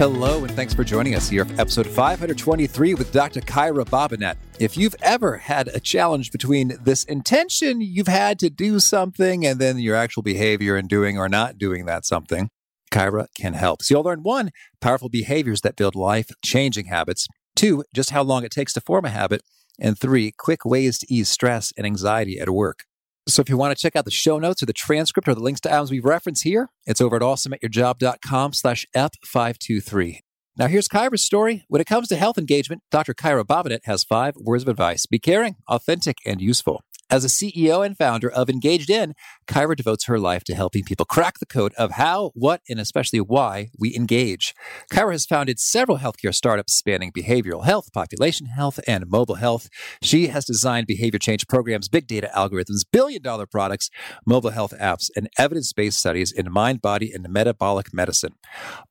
Hello, and thanks for joining us here for episode 523 with Dr. Kyra Bobinet. If you've ever had a challenge between this intention you've had to do something and then your actual behavior in doing or not doing that something, Kyra can help. So you'll learn one, powerful behaviors that build life changing habits, two, just how long it takes to form a habit, and three, quick ways to ease stress and anxiety at work. So if you want to check out the show notes or the transcript or the links to items we've referenced here, it's over at awesomeatyourjob.com slash F523. Now here's Kyra's story. When it comes to health engagement, Dr. Kyra Bobinet has five words of advice. Be caring, authentic, and useful. As a CEO and founder of Engaged In, Kyra devotes her life to helping people crack the code of how, what, and especially why we engage. Kyra has founded several healthcare startups spanning behavioral health, population health, and mobile health. She has designed behavior change programs, big data algorithms, billion dollar products, mobile health apps, and evidence based studies in mind, body, and metabolic medicine.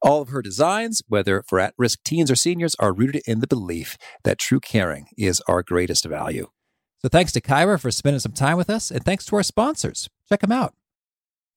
All of her designs, whether for at risk teens or seniors, are rooted in the belief that true caring is our greatest value. So thanks to Kyra for spending some time with us, and thanks to our sponsors. Check them out.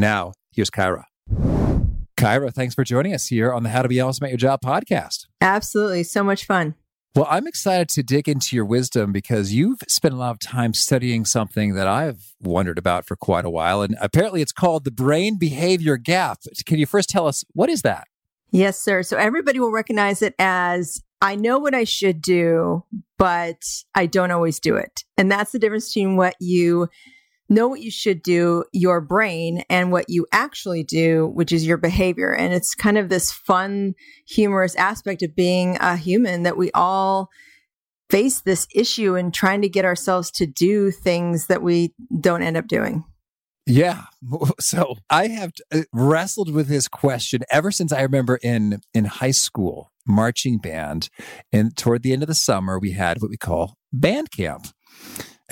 Now, here's Kyra. Kyra, thanks for joining us here on the How to Be Awesome at Your Job podcast. Absolutely. So much fun. Well, I'm excited to dig into your wisdom because you've spent a lot of time studying something that I've wondered about for quite a while. And apparently it's called the brain behavior gap. Can you first tell us what is that? Yes, sir. So everybody will recognize it as I know what I should do, but I don't always do it. And that's the difference between what you know what you should do, your brain, and what you actually do, which is your behavior. And it's kind of this fun, humorous aspect of being a human that we all face this issue in trying to get ourselves to do things that we don't end up doing. Yeah. So I have uh, wrestled with this question ever since I remember in in high school marching band and toward the end of the summer we had what we call band camp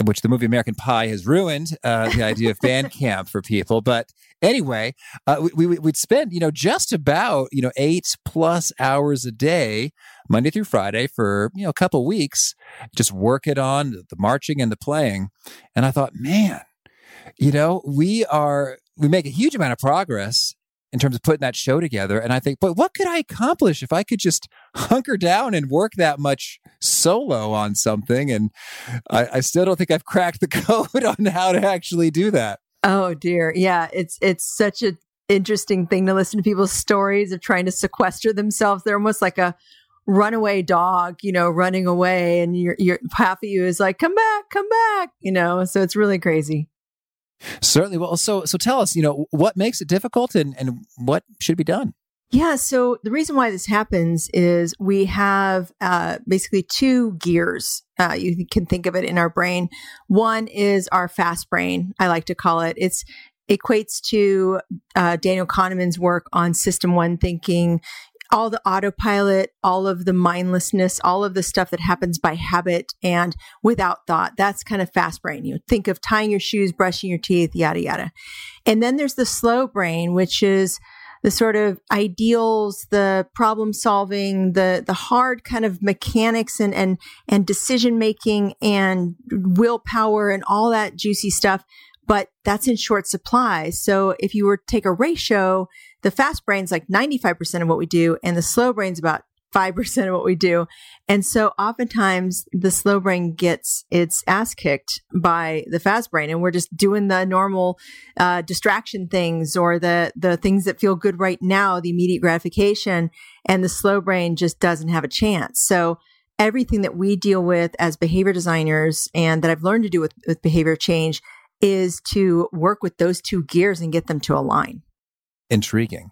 which the movie American Pie has ruined uh, the idea of band camp for people. But anyway, uh, we, we, would spend, you know, just about, you know, eight plus hours a day, Monday through Friday for, you know, a couple weeks, just working on the marching and the playing. And I thought, man, you know, we are, we make a huge amount of progress in terms of putting that show together. And I think, but what could I accomplish if I could just hunker down and work that much solo on something? And I, I still don't think I've cracked the code on how to actually do that. Oh dear. Yeah. It's it's such a interesting thing to listen to people's stories of trying to sequester themselves. They're almost like a runaway dog, you know, running away and you're, you're half of you is like, come back, come back, you know, so it's really crazy. Certainly. Well, so so tell us, you know, what makes it difficult and, and what should be done? Yeah. So the reason why this happens is we have uh, basically two gears. Uh, you can think of it in our brain. One is our fast brain. I like to call it. It's equates to uh, Daniel Kahneman's work on System One thinking all the autopilot, all of the mindlessness, all of the stuff that happens by habit and without thought. That's kind of fast brain. You think of tying your shoes, brushing your teeth, yada, yada. And then there's the slow brain, which is the sort of ideals, the problem solving, the, the hard kind of mechanics and, and, and decision making and willpower and all that juicy stuff but that's in short supply. So if you were to take a ratio, the fast brain's like 95% of what we do and the slow brain's about 5% of what we do. And so oftentimes the slow brain gets its ass kicked by the fast brain and we're just doing the normal uh, distraction things or the, the things that feel good right now, the immediate gratification. And the slow brain just doesn't have a chance. So everything that we deal with as behavior designers and that I've learned to do with, with behavior change is to work with those two gears and get them to align. Intriguing.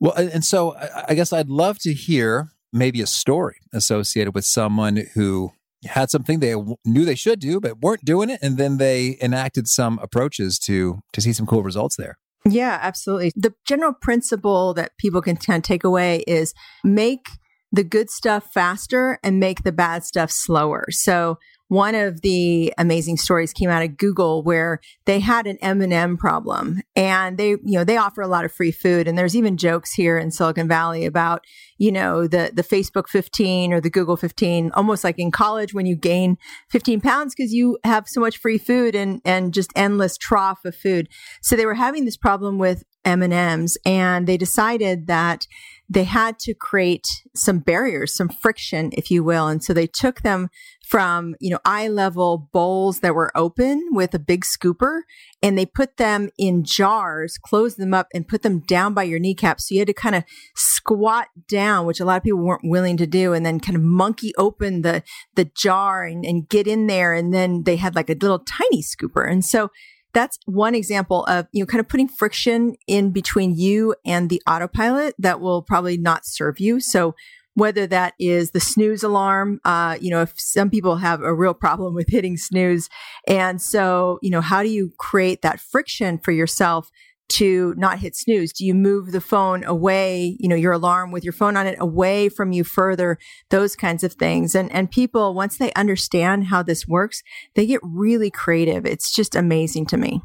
Well, and so I guess I'd love to hear maybe a story associated with someone who had something they knew they should do but weren't doing it and then they enacted some approaches to to see some cool results there yeah absolutely the general principle that people can kind of take away is make the good stuff faster and make the bad stuff slower so one of the amazing stories came out of Google where they had an M&M problem and they, you know, they offer a lot of free food. And there's even jokes here in Silicon Valley about, you know, the, the Facebook 15 or the Google 15, almost like in college when you gain 15 pounds because you have so much free food and, and just endless trough of food. So they were having this problem with M&Ms and they decided that they had to create some barriers, some friction, if you will. And so they took them from, you know, eye level bowls that were open with a big scooper and they put them in jars, closed them up and put them down by your kneecap. So you had to kind of squat down, which a lot of people weren't willing to do, and then kind of monkey open the, the jar and, and get in there. And then they had like a little tiny scooper. And so that's one example of you know kind of putting friction in between you and the autopilot that will probably not serve you. So whether that is the snooze alarm uh, you know if some people have a real problem with hitting snooze. And so you know how do you create that friction for yourself to not hit snooze? Do you move the phone away, you know, your alarm with your phone on it away from you further? Those kinds of things. And, and people, once they understand how this works, they get really creative. It's just amazing to me.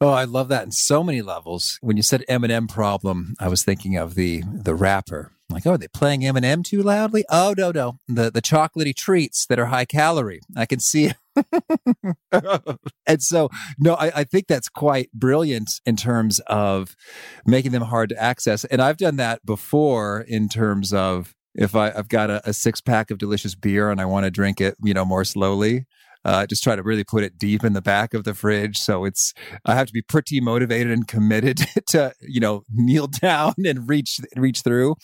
Oh, I love that in so many levels. When you said M&M problem, I was thinking of the the rapper. Like, oh, are they playing Eminem too loudly? Oh, no, no. The the chocolatey treats that are high calorie. I can see and so, no, I, I, think that's quite brilliant in terms of making them hard to access. And I've done that before in terms of if I, have got a, a six pack of delicious beer and I want to drink it, you know, more slowly. Uh, just try to really put it deep in the back of the fridge. So it's, I have to be pretty motivated and committed to, you know, kneel down and reach, reach through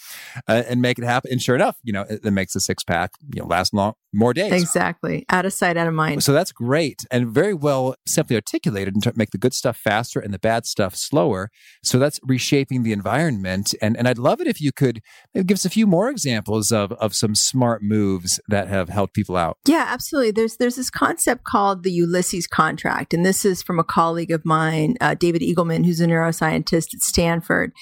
uh, and make it happen. And sure enough, you know, it, it makes a six pack, you know, last long, more days. Exactly. Out of sight, out of mind. So that's great and very well simply articulated and to make the good stuff faster and the bad stuff slower. So that's reshaping the environment. And, and I'd love it if you could give us a few more examples of, of some smart moves that have helped people out. Yeah, absolutely. There's, there's this concept called the Ulysses contract. And this is from a colleague of mine, uh, David Eagleman, who's a neuroscientist at Stanford.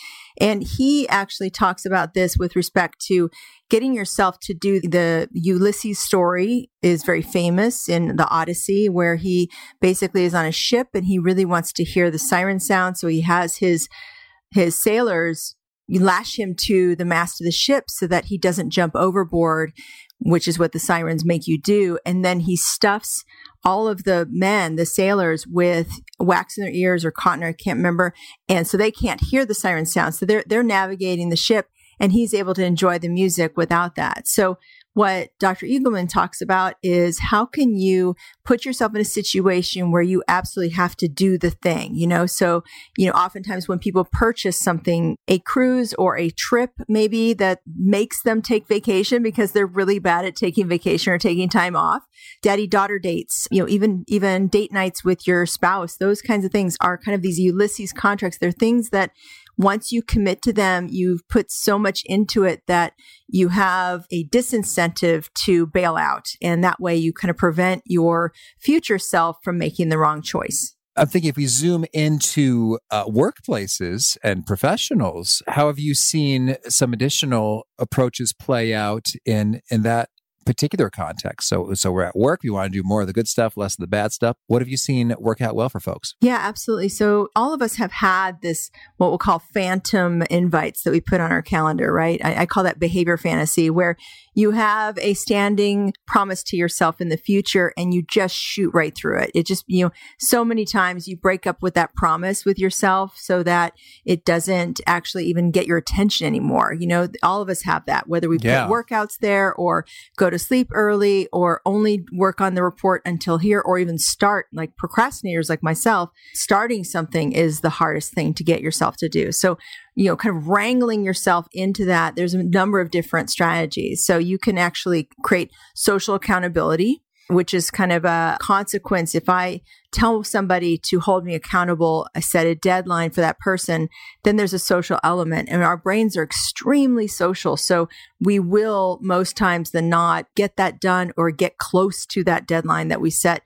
And he actually talks about this with respect to getting yourself to do the Ulysses story is very famous in the Odyssey, where he basically is on a ship and he really wants to hear the siren sound. So he has his his sailors lash him to the mast of the ship so that he doesn't jump overboard, which is what the sirens make you do. And then he stuffs all of the men, the sailors, with wax in their ears or cotton, I can't remember. And so they can't hear the siren sound. So they're, they're navigating the ship and he's able to enjoy the music without that. So what Dr. Eagleman talks about is how can you put yourself in a situation where you absolutely have to do the thing, you know? So, you know, oftentimes when people purchase something, a cruise or a trip maybe that makes them take vacation because they're really bad at taking vacation or taking time off, daddy daughter dates, you know, even, even date nights with your spouse, those kinds of things are kind of these Ulysses contracts. They're things that once you commit to them, you've put so much into it that you have a disincentive to bail out. And that way you kind of prevent your future self from making the wrong choice. I'm thinking if we zoom into uh, workplaces and professionals, how have you seen some additional approaches play out in in that particular context. So, so we're at work. We want to do more of the good stuff, less of the bad stuff. What have you seen work out well for folks? Yeah, absolutely. So all of us have had this, what we'll call phantom invites that we put on our calendar, right? I, I call that behavior fantasy where you have a standing promise to yourself in the future and you just shoot right through it. It just, you know, so many times you break up with that promise with yourself so that it doesn't actually even get your attention anymore. You know, all of us have that, whether we yeah. put workouts there or go to sleep early or only work on the report until here or even start like procrastinators like myself, starting something is the hardest thing to get yourself to do. So you know, kind of wrangling yourself into that, there's a number of different strategies. So you can actually create social accountability, which is kind of a consequence. If I tell somebody to hold me accountable, I set a deadline for that person, then there's a social element. And our brains are extremely social. So we will most times than not get that done or get close to that deadline that we set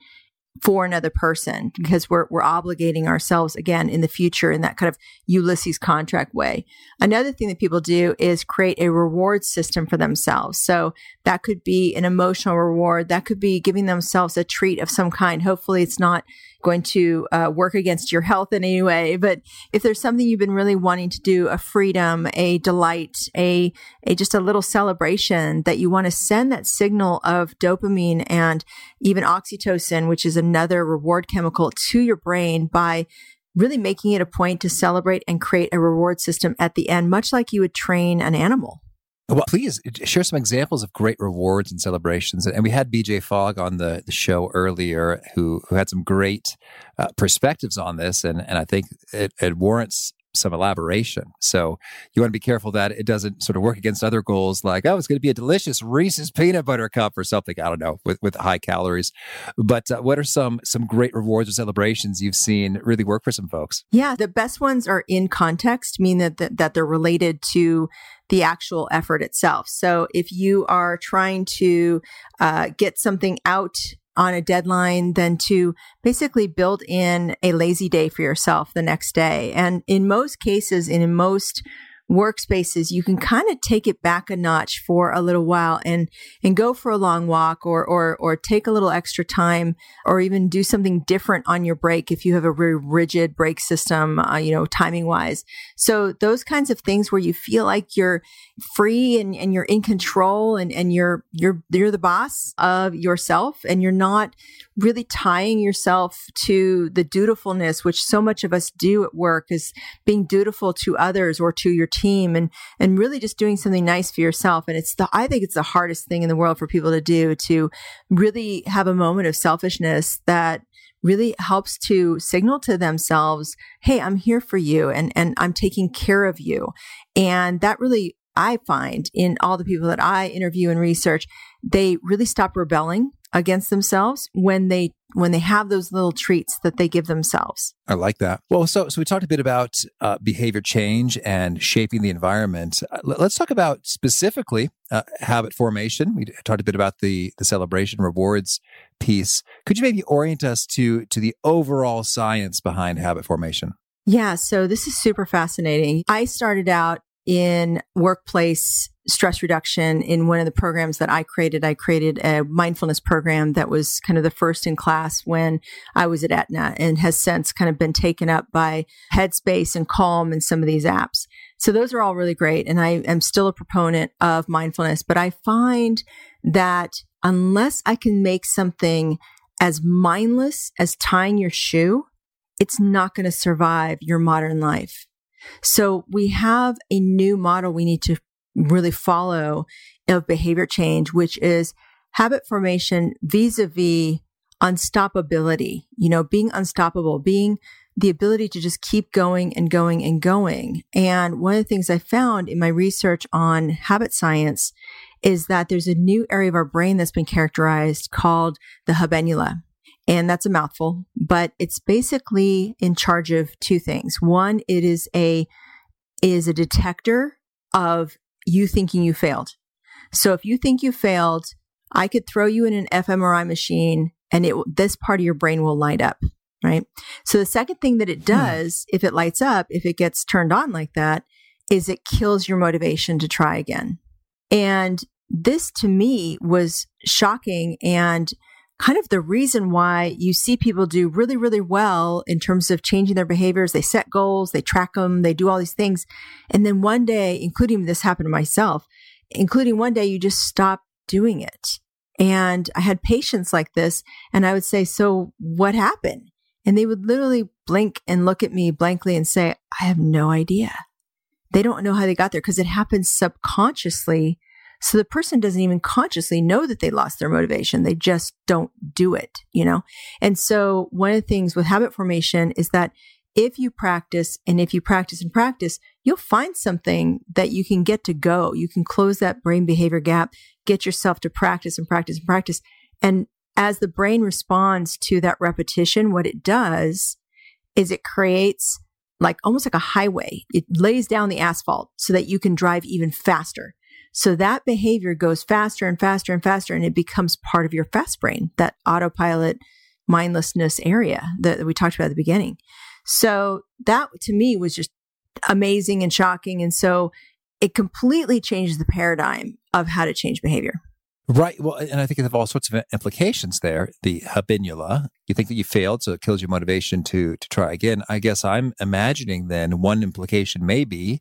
for another person mm-hmm. because we're we're obligating ourselves again in the future in that kind of Ulysses contract way. Another thing that people do is create a reward system for themselves. So that could be an emotional reward, that could be giving themselves a treat of some kind. Hopefully it's not going to uh, work against your health in any way. But if there's something you've been really wanting to do, a freedom, a delight, a, a just a little celebration that you want to send that signal of dopamine and even oxytocin, which is another reward chemical to your brain by really making it a point to celebrate and create a reward system at the end, much like you would train an animal. Well, please share some examples of great rewards and celebrations. And we had BJ Fogg on the, the show earlier who, who had some great uh, perspectives on this. And, and I think it, it warrants some elaboration. So you want to be careful that it doesn't sort of work against other goals like, oh, it's going to be a delicious Reese's peanut butter cup or something. I don't know with, with high calories. But uh, what are some some great rewards or celebrations you've seen really work for some folks? Yeah, the best ones are in context, mean that, that, that they're related to the actual effort itself. So if you are trying to uh, get something out on a deadline than to basically build in a lazy day for yourself the next day. And in most cases, in most workspaces, you can kind of take it back a notch for a little while and and go for a long walk or or or take a little extra time or even do something different on your break if you have a very rigid break system, uh, you know, timing wise. So those kinds of things where you feel like you're free and, and you're in control and, and you're you're you're the boss of yourself and you're not really tying yourself to the dutifulness which so much of us do at work is being dutiful to others or to your team and and really just doing something nice for yourself and it's the I think it's the hardest thing in the world for people to do to really have a moment of selfishness that really helps to signal to themselves, Hey, I'm here for you and, and I'm taking care of you. And that really, I find in all the people that I interview and research, they really stop rebelling against themselves when they when they have those little treats that they give themselves. I like that. Well, so so we talked a bit about uh, behavior change and shaping the environment. Uh, let's talk about specifically uh, habit formation. We talked a bit about the the celebration rewards piece. Could you maybe orient us to to the overall science behind habit formation? Yeah, so this is super fascinating. I started out in workplace stress reduction in one of the programs that I created. I created a mindfulness program that was kind of the first in class when I was at Aetna and has since kind of been taken up by Headspace and Calm and some of these apps. So those are all really great. And I am still a proponent of mindfulness, but I find that unless I can make something as mindless as tying your shoe, it's not going to survive your modern life. So we have a new model we need to really follow of behavior change, which is habit formation vis-a-vis unstoppability, you know, being unstoppable, being the ability to just keep going and going and going. And one of the things I found in my research on habit science is that there's a new area of our brain that's been characterized called the habenula. And that's a mouthful, but it's basically in charge of two things. One, it is a, is a detector of you thinking you failed. So if you think you failed, I could throw you in an fMRI machine and it, this part of your brain will light up. Right. So the second thing that it hmm. does, hmm. if it lights up, if it gets turned on like that, is it kills your motivation to try again. And this to me was shocking and kind of the reason why you see people do really, really well in terms of changing their behaviors. They set goals, they track them, they do all these things. And then one day, including this happened to myself, including one day you just stop doing it. And I had patients like this and I would say, so what happened? And they would literally blink and look at me blankly and say, I have no idea. They don't know how they got there because it happens subconsciously. So the person doesn't even consciously know that they lost their motivation. They just don't do it, you know? And so one of the things with habit formation is that if you practice and if you practice and practice, you'll find something that you can get to go. You can close that brain behavior gap, get yourself to practice and practice and practice. And as the brain responds to that repetition, what it does is it creates like almost like a highway. It lays down the asphalt so that you can drive even faster. So that behavior goes faster and faster and faster, and it becomes part of your fast brain, that autopilot mindlessness area that we talked about at the beginning. So that to me was just amazing and shocking. And so it completely changes the paradigm of how to change behavior. Right. Well, and I think it have all sorts of implications there. The habenula, you think that you failed, so it kills your motivation to to try again. I guess I'm imagining then one implication may be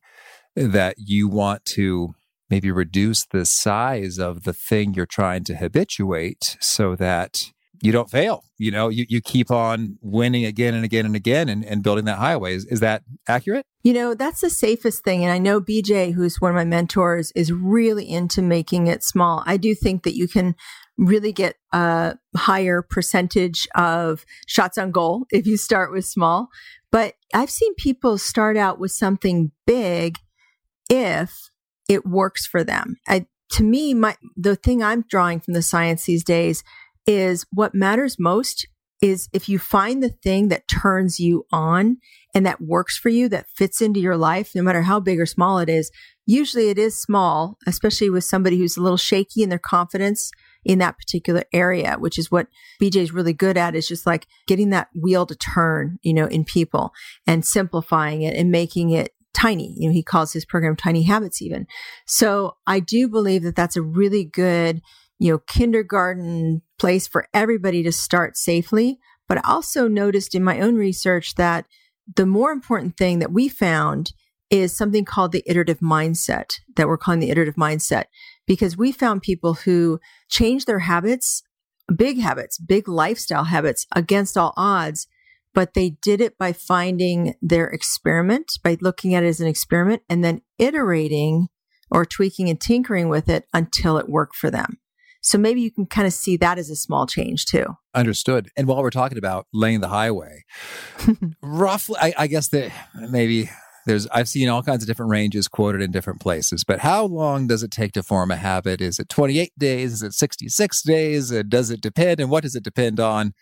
that you want to maybe reduce the size of the thing you're trying to habituate so that you don't fail. You know, you, you keep on winning again and again and again and, and building that highway. Is, is that accurate? You know, that's the safest thing. And I know BJ, who's one of my mentors, is really into making it small. I do think that you can really get a higher percentage of shots on goal if you start with small. But I've seen people start out with something big if it works for them. I, to me, my the thing I'm drawing from the science these days is what matters most is if you find the thing that turns you on and that works for you, that fits into your life, no matter how big or small it is. Usually it is small, especially with somebody who's a little shaky in their confidence in that particular area, which is what BJ is really good at is just like getting that wheel to turn, you know, in people and simplifying it and making it tiny. You know, he calls his program tiny habits even. So I do believe that that's a really good you know, kindergarten place for everybody to start safely. But I also noticed in my own research that the more important thing that we found is something called the iterative mindset that we're calling the iterative mindset because we found people who change their habits, big habits, big lifestyle habits against all odds, but they did it by finding their experiment, by looking at it as an experiment and then iterating or tweaking and tinkering with it until it worked for them. So maybe you can kind of see that as a small change too. Understood. And while we're talking about laying the highway, roughly, I, I guess that maybe there's I've seen all kinds of different ranges quoted in different places, but how long does it take to form a habit? Is it 28 days? Is it 66 days? Uh, does it depend? And what does it depend on?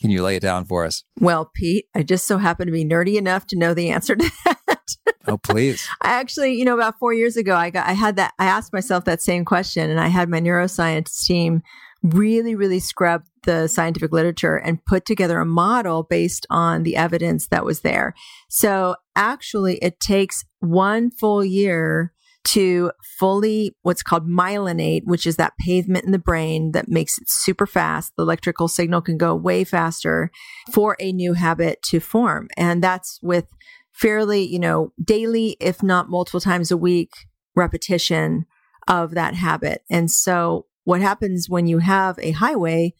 Can you lay it down for us? Well, Pete, I just so happen to be nerdy enough to know the answer to that. oh, please. I actually, you know, about four years ago, I got, I had that, I asked myself that same question and I had my neuroscience team really, really scrub the scientific literature and put together a model based on the evidence that was there. So actually, it takes one full year to fully what's called myelinate, which is that pavement in the brain that makes it super fast. The electrical signal can go way faster for a new habit to form. And that's with fairly, you know, daily, if not multiple times a week repetition of that habit. And so what happens when you have a highway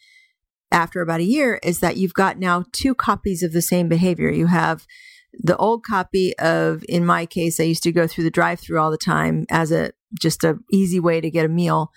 after about a year is that you've got now two copies of the same behavior. You have the old copy of, in my case, I used to go through the drive through all the time as a just a easy way to get a meal.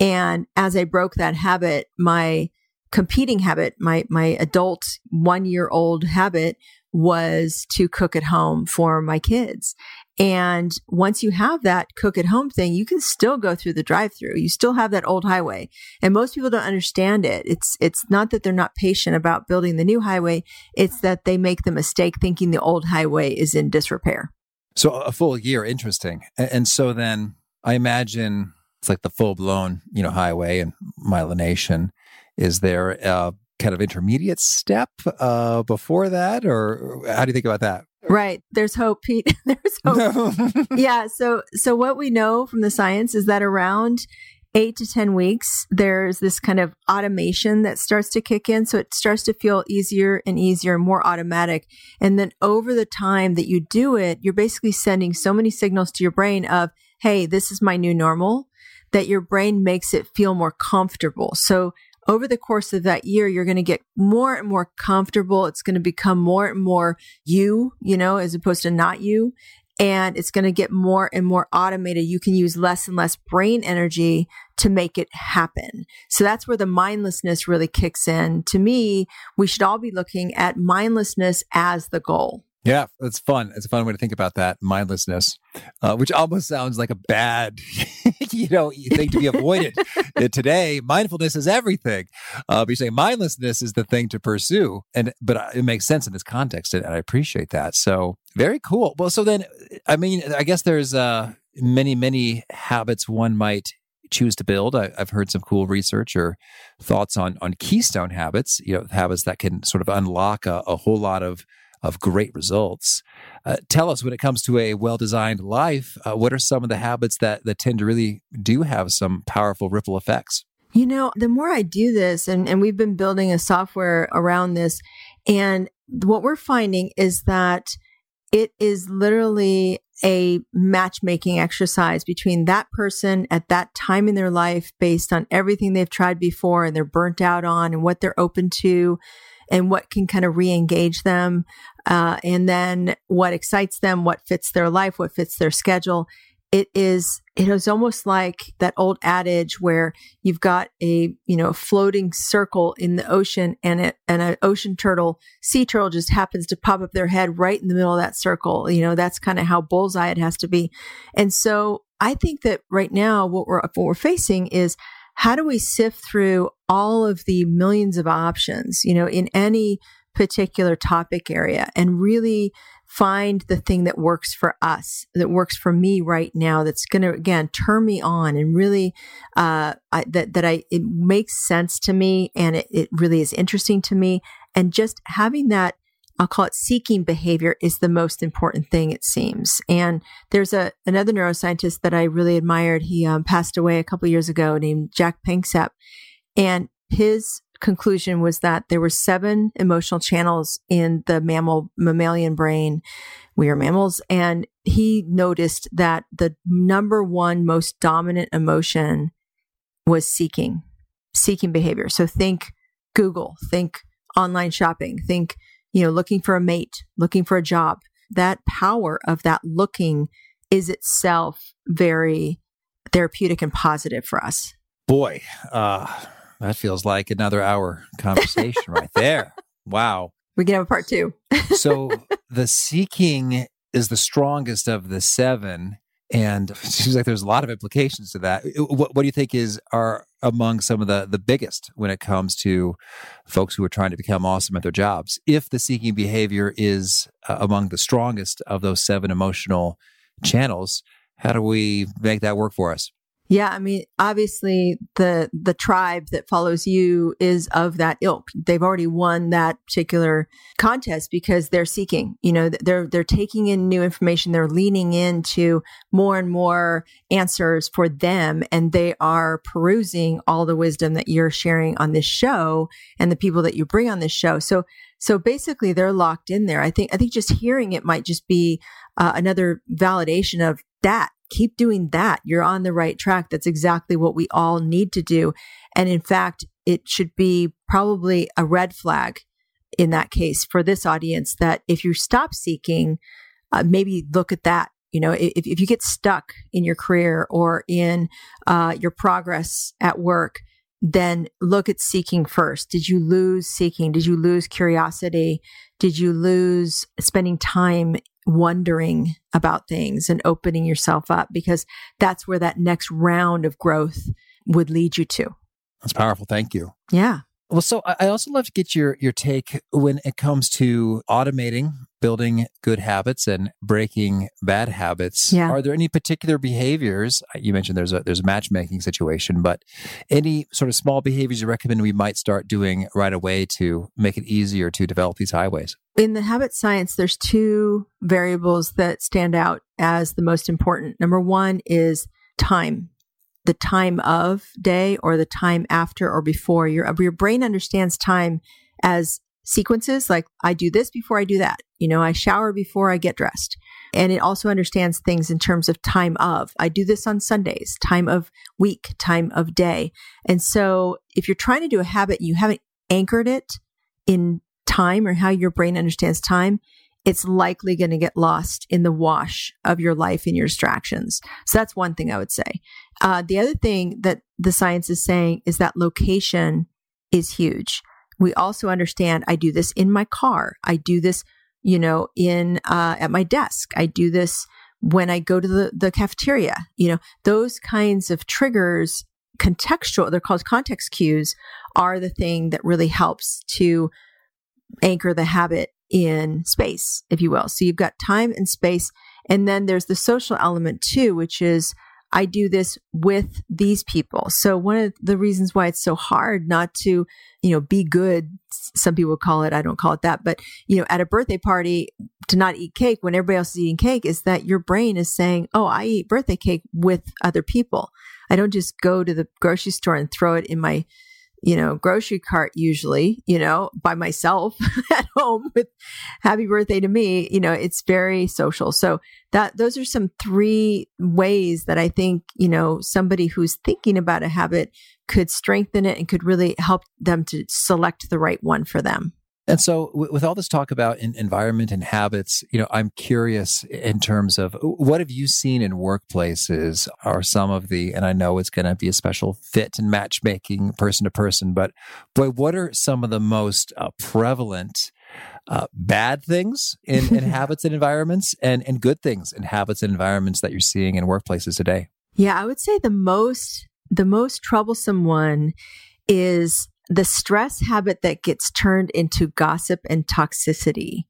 And as I broke that habit, my competing habit, my my adult one year old habit was to cook at home for my kids. And once you have that cook at home thing, you can still go through the drive through. You still have that old highway. And most people don't understand it. It's, it's not that they're not patient about building the new highway. It's that they make the mistake thinking the old highway is in disrepair. So a full year, interesting. And so then I imagine it's like the full blown, you know, highway and myelination. Is there a kind of intermediate step uh, before that, or how do you think about that? Right. There's hope, Pete. There's hope. yeah. So, so what we know from the science is that around eight to 10 weeks, there's this kind of automation that starts to kick in. So it starts to feel easier and easier, and more automatic. And then over the time that you do it, you're basically sending so many signals to your brain of, Hey, this is my new normal that your brain makes it feel more comfortable. So over the course of that year, you're going to get more and more comfortable. It's going to become more and more you, you know, as opposed to not you and it's going to get more and more automated. You can use less and less brain energy to make it happen. So that's where the mindlessness really kicks in. To me, we should all be looking at mindlessness as the goal. Yeah, it's fun. It's a fun way to think about that mindlessness, uh, which almost sounds like a bad, you know, thing to be avoided. Today, mindfulness is everything. Uh, but you say mindlessness is the thing to pursue, and but uh, it makes sense in this context, and I appreciate that. So very cool. Well, so then, I mean, I guess there's uh, many, many habits one might choose to build. I, have heard some cool research or thoughts on on keystone habits. You know, habits that can sort of unlock a, a whole lot of of great results. Uh, tell us when it comes to a well designed life, uh, what are some of the habits that, that tend to really do have some powerful ripple effects? You know, the more I do this, and, and we've been building a software around this, and what we're finding is that it is literally a matchmaking exercise between that person at that time in their life based on everything they've tried before and they're burnt out on and what they're open to and what can kind of re-engage them uh, and then what excites them what fits their life what fits their schedule. It is it is almost like that old adage where you've got a you know floating circle in the ocean and it and an ocean turtle sea turtle just happens to pop up their head right in the middle of that circle. You know that's kind of how bullseye it has to be. And so i think that right now what we're what we're facing is how do we sift through all of the millions of options, you know, in any particular topic area and really find the thing that works for us, that works for me right now, that's going to, again, turn me on and really, uh, I, that, that I, it makes sense to me and it, it really is interesting to me. And just having that I'll call it seeking behavior is the most important thing, it seems. And there's a another neuroscientist that I really admired. He um, passed away a couple years ago, named Jack Panksepp, and his conclusion was that there were seven emotional channels in the mammal mammalian brain. We are mammals, and he noticed that the number one most dominant emotion was seeking, seeking behavior. So think Google, think online shopping, think you know, looking for a mate, looking for a job. That power of that looking is itself very therapeutic and positive for us. Boy, uh, that feels like another hour conversation right there. Wow. We can have a part two. so the seeking is the strongest of the seven. And it seems like there's a lot of implications to that. What, what do you think is are among some of the the biggest when it comes to folks who are trying to become awesome at their jobs? If the seeking behavior is uh, among the strongest of those seven emotional channels, how do we make that work for us? Yeah, I mean, obviously the the tribe that follows you is of that ilk. They've already won that particular contest because they're seeking. You know, they're they're taking in new information. They're leaning into more and more answers for them, and they are perusing all the wisdom that you're sharing on this show and the people that you bring on this show. So so basically, they're locked in there. I think I think just hearing it might just be uh, another validation of that keep doing that. You're on the right track. That's exactly what we all need to do. And in fact, it should be probably a red flag in that case for this audience that if you stop seeking, uh, maybe look at that. You know, if, if you get stuck in your career or in uh, your progress at work, then look at seeking first. Did you lose seeking? Did you lose curiosity? Did you lose spending time wondering about things and opening yourself up because that's where that next round of growth would lead you to. That's powerful. Thank you. Yeah. Well, so I also love to get your your take when it comes to automating, building good habits, and breaking bad habits. Yeah. Are there any particular behaviors? Uh, you mentioned there's a there's a matchmaking situation, but any sort of small behaviors you recommend we might start doing right away to make it easier to develop these highways? In the habit science, there's two variables that stand out as the most important. Number one is time the time of day or the time after or before. Your, your brain understands time as sequences like I do this before I do that. You know, I shower before I get dressed. And it also understands things in terms of time of. I do this on Sundays, time of week, time of day. And so if you're trying to do a habit, you haven't anchored it in time or how your brain understands time, it's likely going to get lost in the wash of your life and your distractions. So that's one thing I would say. Uh, the other thing that the science is saying is that location is huge. We also understand I do this in my car. I do this, you know, in uh, at my desk. I do this when I go to the, the cafeteria. You know, those kinds of triggers, contextual, they're called context cues, are the thing that really helps to anchor the habit in space, if you will. So you've got time and space. And then there's the social element too, which is I do this with these people. So one of the reasons why it's so hard not to, you know, be good, some people call it, I don't call it that, but, you know, at a birthday party to not eat cake when everybody else is eating cake is that your brain is saying, oh, I eat birthday cake with other people. I don't just go to the grocery store and throw it in my you know, grocery cart usually, you know, by myself at home with happy birthday to me, you know, it's very social. So that those are some three ways that I think, you know, somebody who's thinking about a habit could strengthen it and could really help them to select the right one for them. And so, with all this talk about environment and habits, you know, I'm curious in terms of what have you seen in workplaces are some of the, and I know it's going to be a special fit and matchmaking person to person, but boy, what are some of the most uh, prevalent uh, bad things in, in habits and environments and, and good things in habits and environments that you're seeing in workplaces today? Yeah, I would say the most, the most troublesome one is the stress habit that gets turned into gossip and toxicity.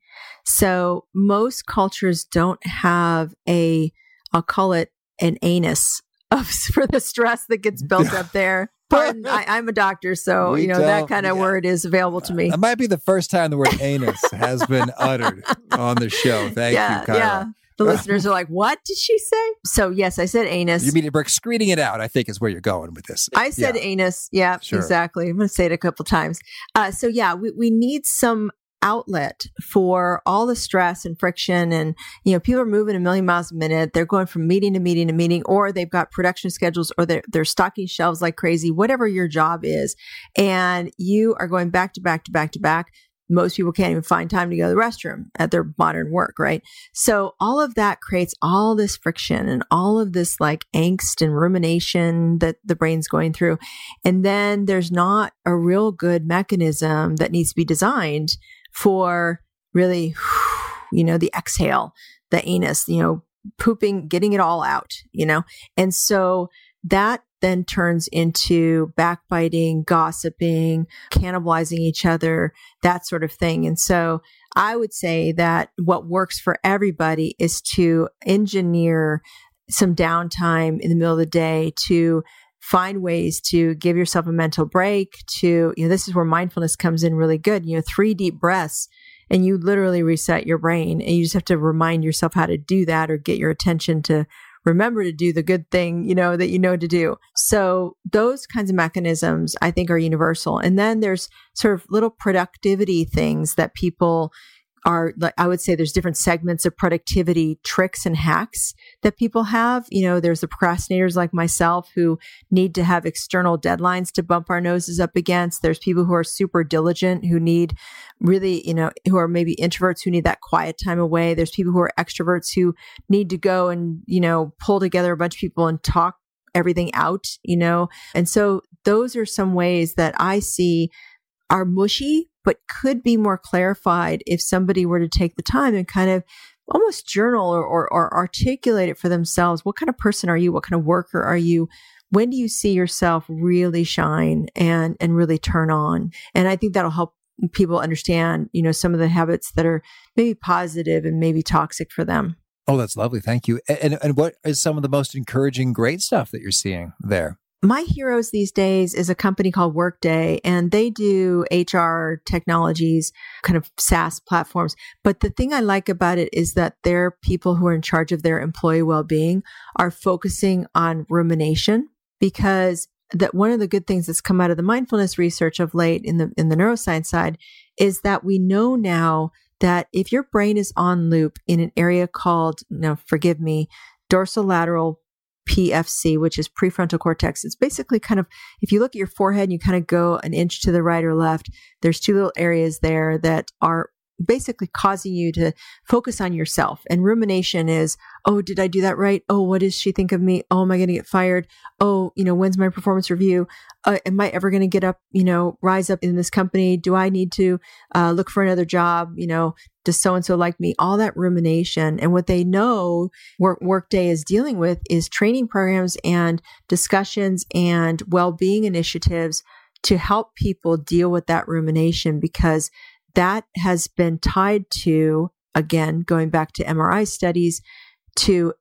So most cultures don't have a, I'll call it an anus of for the stress that gets built up there. Pardon, I, am a doctor, so we you know that kind of yeah. word is available to me. It might be the first time the word anus has been uttered on the show. Thank yeah, you, Kyle. Yeah. The listeners are like, what did she say? So, yes, I said anus. You mean we're excreting it out, I think is where you're going with this. I said yeah. anus. Yeah, sure. exactly. I'm going to say it a couple times. Uh, so, yeah, we, we need some outlet for all the stress and friction and you know people are moving a million miles a minute they're going from meeting to meeting to meeting or they've got production schedules or they're, they're stocking shelves like crazy whatever your job is and you are going back to back to back to back most people can't even find time to go to the restroom at their modern work, right? So all of that creates all this friction and all of this like angst and rumination that the brain's going through. And then there's not a real good mechanism that needs to be designed for really, you know, the exhale, the anus, you know, pooping, getting it all out, you know? And so that then turns into backbiting, gossiping, cannibalizing each other, that sort of thing. And so I would say that what works for everybody is to engineer some downtime in the middle of the day to find ways to give yourself a mental break to you know this is where mindfulness comes in really good you know three deep breaths and you literally reset your brain and you just have to remind yourself how to do that or get your attention to remember to do the good thing, you know, that you know to do. So those kinds of mechanisms I think are universal. And then there's sort of little productivity things that people are like I would say there's different segments of productivity tricks and hacks that people have. You know, there's the procrastinators like myself who need to have external deadlines to bump our noses up against. There's people who are super diligent who need really, you know, who are maybe introverts who need that quiet time away. There's people who are extroverts who need to go and, you know, pull together a bunch of people and talk everything out, you know. And so those are some ways that I see are mushy but could be more clarified if somebody were to take the time and kind of almost journal or, or, or articulate it for themselves. What kind of person are you? What kind of worker are you? When do you see yourself really shine and, and really turn on? And I think that'll help people understand, you know, some of the habits that are maybe positive and maybe toxic for them. Oh, that's lovely. Thank you. And, and what is some of the most encouraging, great stuff that you're seeing there? My heroes these days is a company called Workday, and they do HR technologies, kind of SaaS platforms. But the thing I like about it is that their people who are in charge of their employee well being are focusing on rumination because that one of the good things that's come out of the mindfulness research of late in the in the neuroscience side is that we know now that if your brain is on loop in an area called now forgive me dorsolateral PFC, which is prefrontal cortex. It's basically kind of, if you look at your forehead and you kind of go an inch to the right or left, there's two little areas there that are basically causing you to focus on yourself. And rumination is, oh, did I do that right? Oh, what does she think of me? Oh, am I going to get fired? Oh, you know, when's my performance review? Uh, am I ever going to get up, you know, rise up in this company? Do I need to uh, look for another job? You know, does so and so like me? All that rumination. And what they know work, Workday is dealing with is training programs and discussions and well being initiatives to help people deal with that rumination because that has been tied to, again, going back to MRI studies, to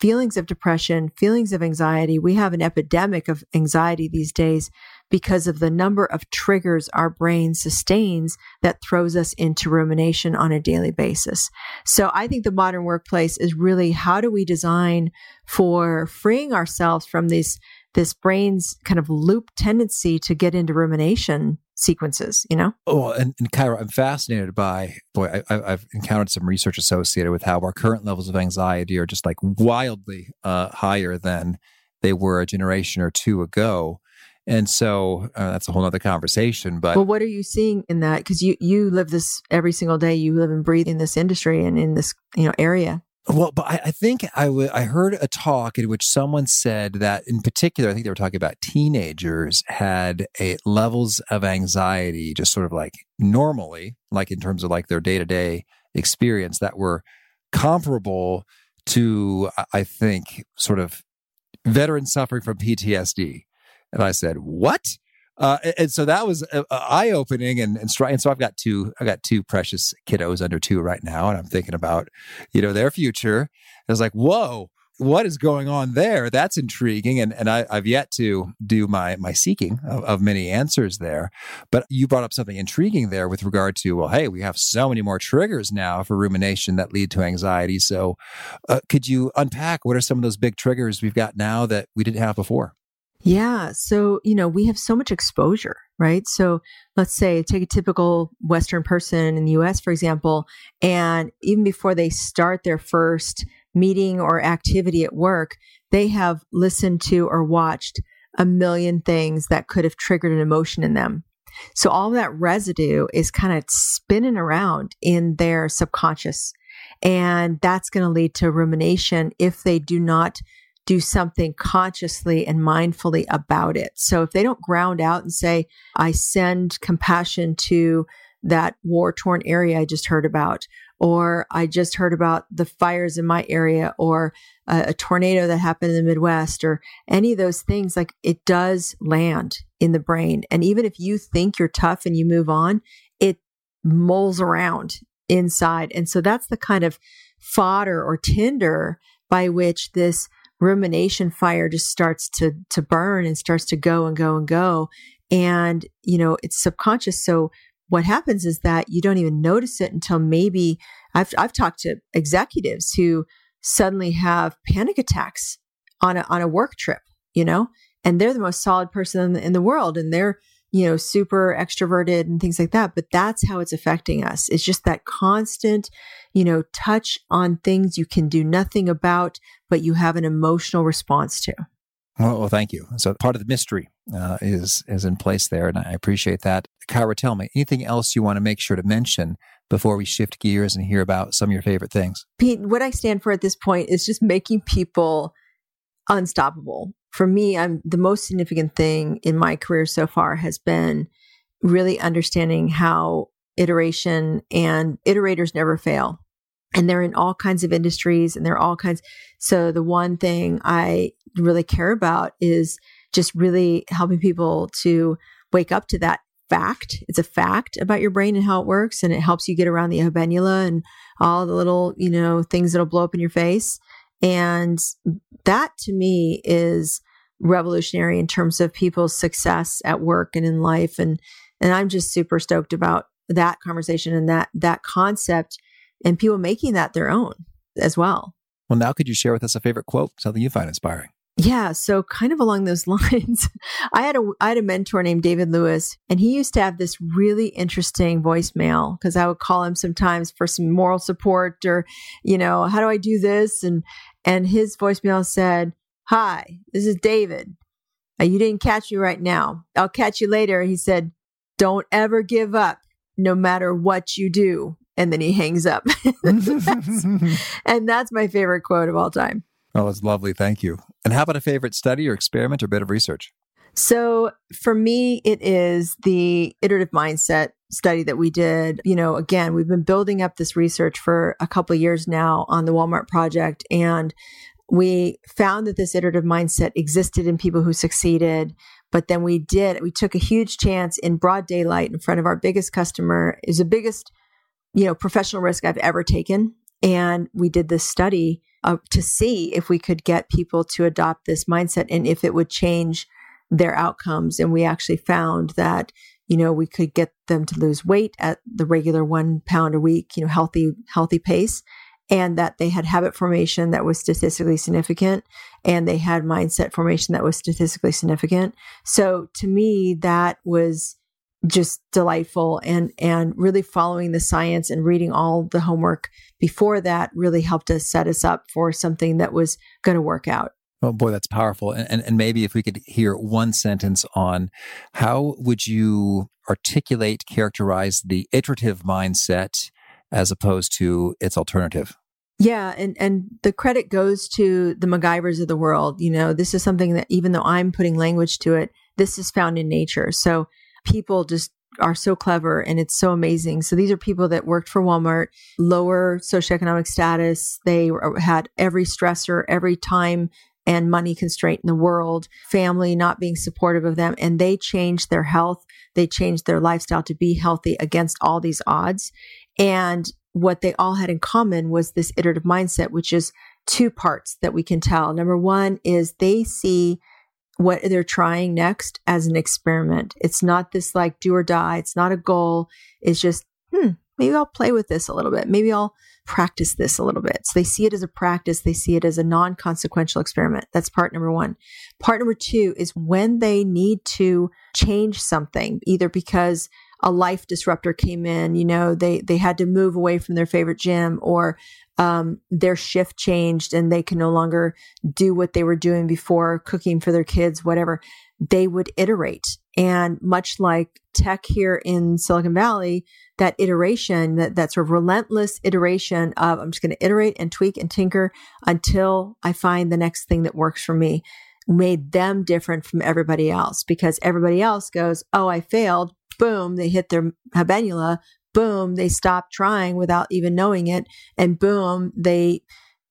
feelings of depression, feelings of anxiety. We have an epidemic of anxiety these days because of the number of triggers our brain sustains that throws us into rumination on a daily basis. So I think the modern workplace is really how do we design for freeing ourselves from this this brain's kind of loop tendency to get into rumination sequences, you know? Oh, and, and Kyra, I'm fascinated by, boy, I, have encountered some research associated with how our current levels of anxiety are just like wildly uh, higher than they were a generation or two ago. And so uh, that's a whole other conversation. But well, what are you seeing in that? Because you you live this every single day. You live and breathe in this industry and in this you know area. Well, but I, I think I, w- I heard a talk in which someone said that, in particular, I think they were talking about teenagers had a levels of anxiety, just sort of like normally, like in terms of like their day to day experience, that were comparable to, I think, sort of veterans suffering from PTSD. And I said, "What?" Uh, and so that was uh, eye opening and and, and so I've got two I got two precious kiddos under two right now, and I'm thinking about you know their future. I was like, whoa, what is going on there? That's intriguing, and and I, have yet to do my my seeking of, of, many answers there. But you brought up something intriguing there with regard to well, hey, we have so many more triggers now for rumination that lead to anxiety. So, uh, could you unpack what are some of those big triggers we've got now that we didn't have before? Yeah. So, you know, we have so much exposure, right? So let's say take a typical Western person in the US, for example, and even before they start their first meeting or activity at work, they have listened to or watched a million things that could have triggered an emotion in them. So all that residue is kind of spinning around in their subconscious. And that's going to lead to rumination if they do not do something consciously and mindfully about it. So if they don't ground out and say, I send compassion to that war torn area I just heard about, or I just heard about the fires in my area, or a, a, tornado that happened in the Midwest, or any of those things, like it does land in the brain. And even if you think you're tough and you move on, it moles around inside. And so that's the kind of fodder or tinder by which this rumination fire just starts to to burn and starts to go and go and go. And you know it's subconscious. So what happens is that you don't even notice it until maybe I've I've talked to executives who suddenly have panic attacks on a on a work trip, you know, and they're the most solid person in the, in the world and they're you know, super extroverted and things like that. But that's how it's affecting us. It's just that constant, you know, touch on things you can do nothing about, but you have an emotional response to. Well, well thank you. So part of the mystery uh, is is in place there, and I appreciate that. Kyra, tell me anything else you want to make sure to mention before we shift gears and hear about some of your favorite things. Pete, what I stand for at this point is just making people unstoppable for me, I'm the most significant thing in my career so far has been really understanding how iteration and iterators never fail. And they're in all kinds of industries and they're all kinds. So the one thing I really care about is just really helping people to wake up to that fact. It's a fact about your brain and how it works. And it helps you get around the habenula and all the little, you know, things that'll blow up in your face. And that to me is revolutionary in terms of people's success at work and in life. And, and I'm just super stoked about that conversation and that, that concept and people making that their own as well. Well, now could you share with us a favorite quote, something you find inspiring? Yeah, so kind of along those lines, I had a I had a mentor named David Lewis, and he used to have this really interesting voicemail because I would call him sometimes for some moral support or, you know, how do I do this? And and his voicemail said, "Hi, this is David. Uh, you didn't catch me right now. I'll catch you later." He said, "Don't ever give up, no matter what you do." And then he hangs up. that's, and that's my favorite quote of all time. Oh, that's lovely. Thank you. And how about a favorite study or experiment or bit of research? So for me, it is the iterative mindset study that we did. You know, again, we've been building up this research for a couple years now on the Walmart project. And we found that this iterative mindset existed in people who succeeded. But then we did, we took a huge chance in broad daylight in front of our biggest customer is the biggest, you know, professional risk I've ever taken. And we did this study uh, to see if we could get people to adopt this mindset and if it would change their outcomes. And we actually found that, you know, we could get them to lose weight at the regular one pound a week, you know, healthy, healthy pace. And that they had habit formation that was statistically significant and they had mindset formation that was statistically significant. So to me, that was just delightful and and really following the science and reading all the homework before that really helped us set us up for something that was going to work out. Oh boy, that's powerful. And, and, and maybe if we could hear one sentence on how would you articulate, characterize the iterative mindset as opposed to its alternative? Yeah, and and the credit goes to the MacGyvers of the world. You know, this is something that even though I'm putting language to it, this is found in nature. So people just are so clever and it's so amazing. So these are people that worked for Walmart, lower socioeconomic status. They had every stressor, every time and money constraint in the world, family not being supportive of them, and they changed their health. They changed their lifestyle to be healthy against all these odds. And what they all had in common was this iterative mindset, which is two parts that we can tell. Number one is they see what they're trying next as an experiment. It's not this like do or die. It's not a goal. It's just, hmm, maybe I'll play with this a little bit. Maybe I'll practice this a little bit. So they see it as a practice. They see it as a non consequential experiment. That's part number one. Part number two is when they need to change something, either because a life disruptor came in, you know, they, they had to move away from their favorite gym or um, their shift changed and they can no longer do what they were doing before, cooking for their kids, whatever, they would iterate. And much like tech here in Silicon Valley, that iteration, that, that sort of relentless iteration of I'm just going to iterate and tweak and tinker until I find the next thing that works for me made them different from everybody else because everybody else goes, Oh, I failed. Boom, they hit their habenula boom, they stop trying without even knowing it. And boom, they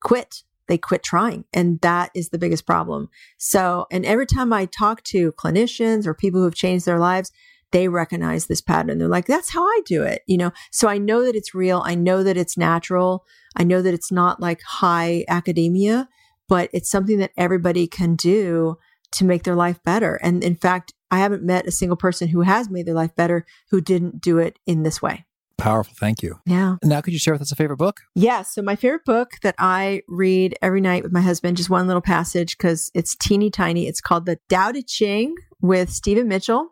quit. They quit trying. And that is the biggest problem. So, and every time I talk to clinicians or people who have changed their lives, they recognize this pattern. They're like, that's how I do it, you know? So I know that it's real. I know that it's natural. I know that it's not like high academia, but it's something that everybody can do to make their life better. And in fact, I haven't met a single person who has made their life better who didn't do it in this way. Powerful. Thank you. Yeah. Now, could you share with us a favorite book? Yeah. So, my favorite book that I read every night with my husband, just one little passage because it's teeny tiny. It's called The Tao Te Ching with Stephen Mitchell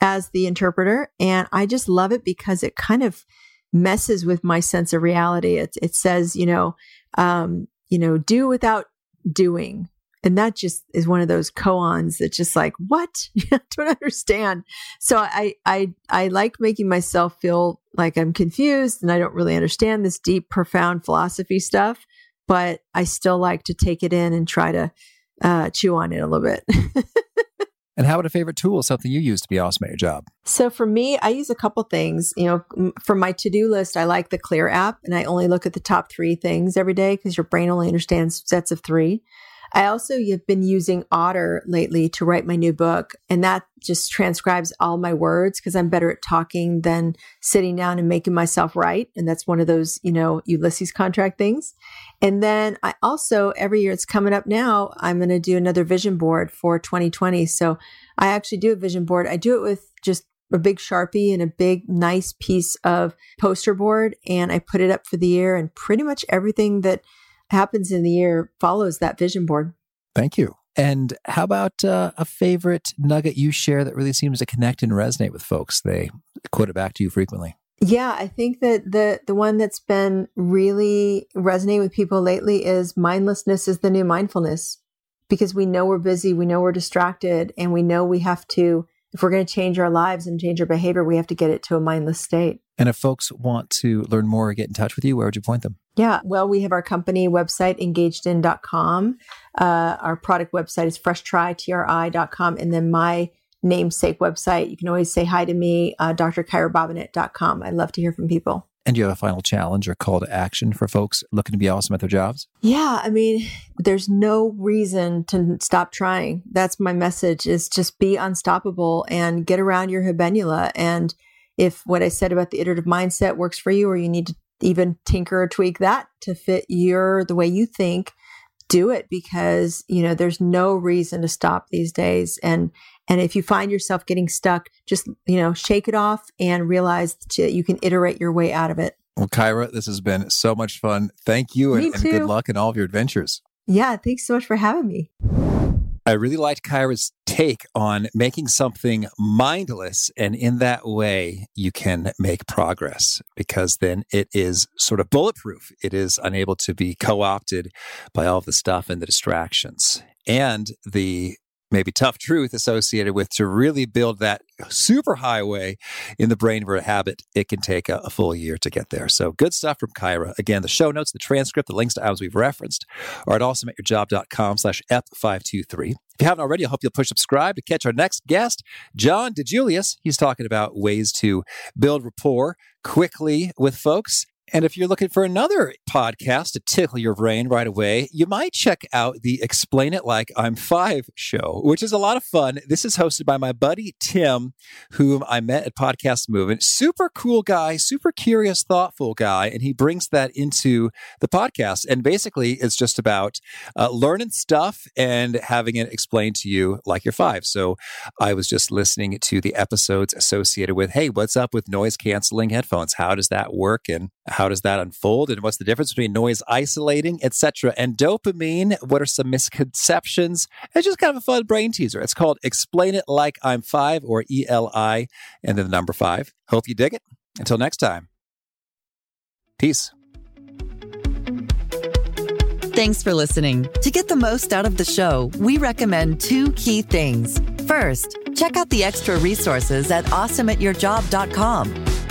as the interpreter. And I just love it because it kind of messes with my sense of reality. It, it says, you know, um, you know, do without doing and that just is one of those koans that just like, what? I don't understand. So I, I, I like making myself feel like I'm confused and I don't really understand this deep, profound philosophy stuff, but I still like to take it in and try to uh, chew on it a little bit. And how about a favorite tool, something you use to be awesome at your job? So for me, I use a couple things. You know, for my to-do list, I like the Clear app, and I only look at the top three things every day because your brain only understands sets of three. I also have been using Otter lately to write my new book, and that just transcribes all my words because I'm better at talking than sitting down and making myself write. And that's one of those, you know, Ulysses contract things. And then I also, every year it's coming up now, I'm going to do another vision board for 2020. So I actually do a vision board. I do it with just a big Sharpie and a big, nice piece of poster board. And I put it up for the year and pretty much everything that happens in the year follows that vision board. Thank you. And how about uh, a favorite nugget you share that really seems to connect and resonate with folks? They quote it back to you frequently. Yeah, I think that the the one that's been really resonating with people lately is mindlessness is the new mindfulness because we know we're busy, we know we're distracted, and we know we have to if we're going to change our lives and change our behavior, we have to get it to a mindless state. And if folks want to learn more or get in touch with you, where would you point them? Yeah, well, we have our company website, engagedin.com. Uh, our product website is freshtrytri.com. And then my namesake website, you can always say hi to me, uh, drkyrabobinet.com. I'd love to hear from people. And do you have a final challenge or call to action for folks looking to be awesome at their jobs? Yeah, I mean, there's no reason to stop trying. That's my message is just be unstoppable and get around your habenula. And if what I said about the iterative mindset works for you, or you need to even tinker or tweak that to fit your the way you think, do it because, you know, there's no reason to stop these days. And and if you find yourself getting stuck, just, you know, shake it off and realize that you can iterate your way out of it. Well, Kyra, this has been so much fun. Thank you and, and good luck in all of your adventures. Yeah, thanks so much for having me. I really liked Kyra's take on making something mindless. And in that way, you can make progress because then it is sort of bulletproof. It is unable to be co opted by all of the stuff and the distractions. And the maybe tough truth associated with to really build that super highway in the brain for a habit, it can take a, a, full year to get there. So good stuff from Kyra. Again, the show notes, the transcript, the links to items we've referenced are at awesomeatyourjob.com slash ep523. If you haven't already, I hope you'll push subscribe to catch our next guest, John DiJulius. He's talking about ways to build rapport quickly with folks and if you're looking for another podcast to tickle your brain right away, you might check out the Explain It Like I'm Five show, which is a lot of fun. This is hosted by my buddy Tim, whom I met at Podcast Movement. Super cool guy, super curious, thoughtful guy. And he brings that into the podcast. And basically, it's just about uh, learning stuff and having it explained to you like you're five. So I was just listening to the episodes associated with, hey, what's up with noise canceling headphones? How does that work? And how does that unfold? And what's the difference between noise isolating etc and dopamine? What are some misconceptions? It's just kind of a fun brain teaser. It's called explain it like i'm five or eli and then the number five. Hope you dig it. Until next time. Peace. Thanks for listening. To get the most out of the show, we recommend two key things. First, check out the extra resources at awesomeatyourjob.com.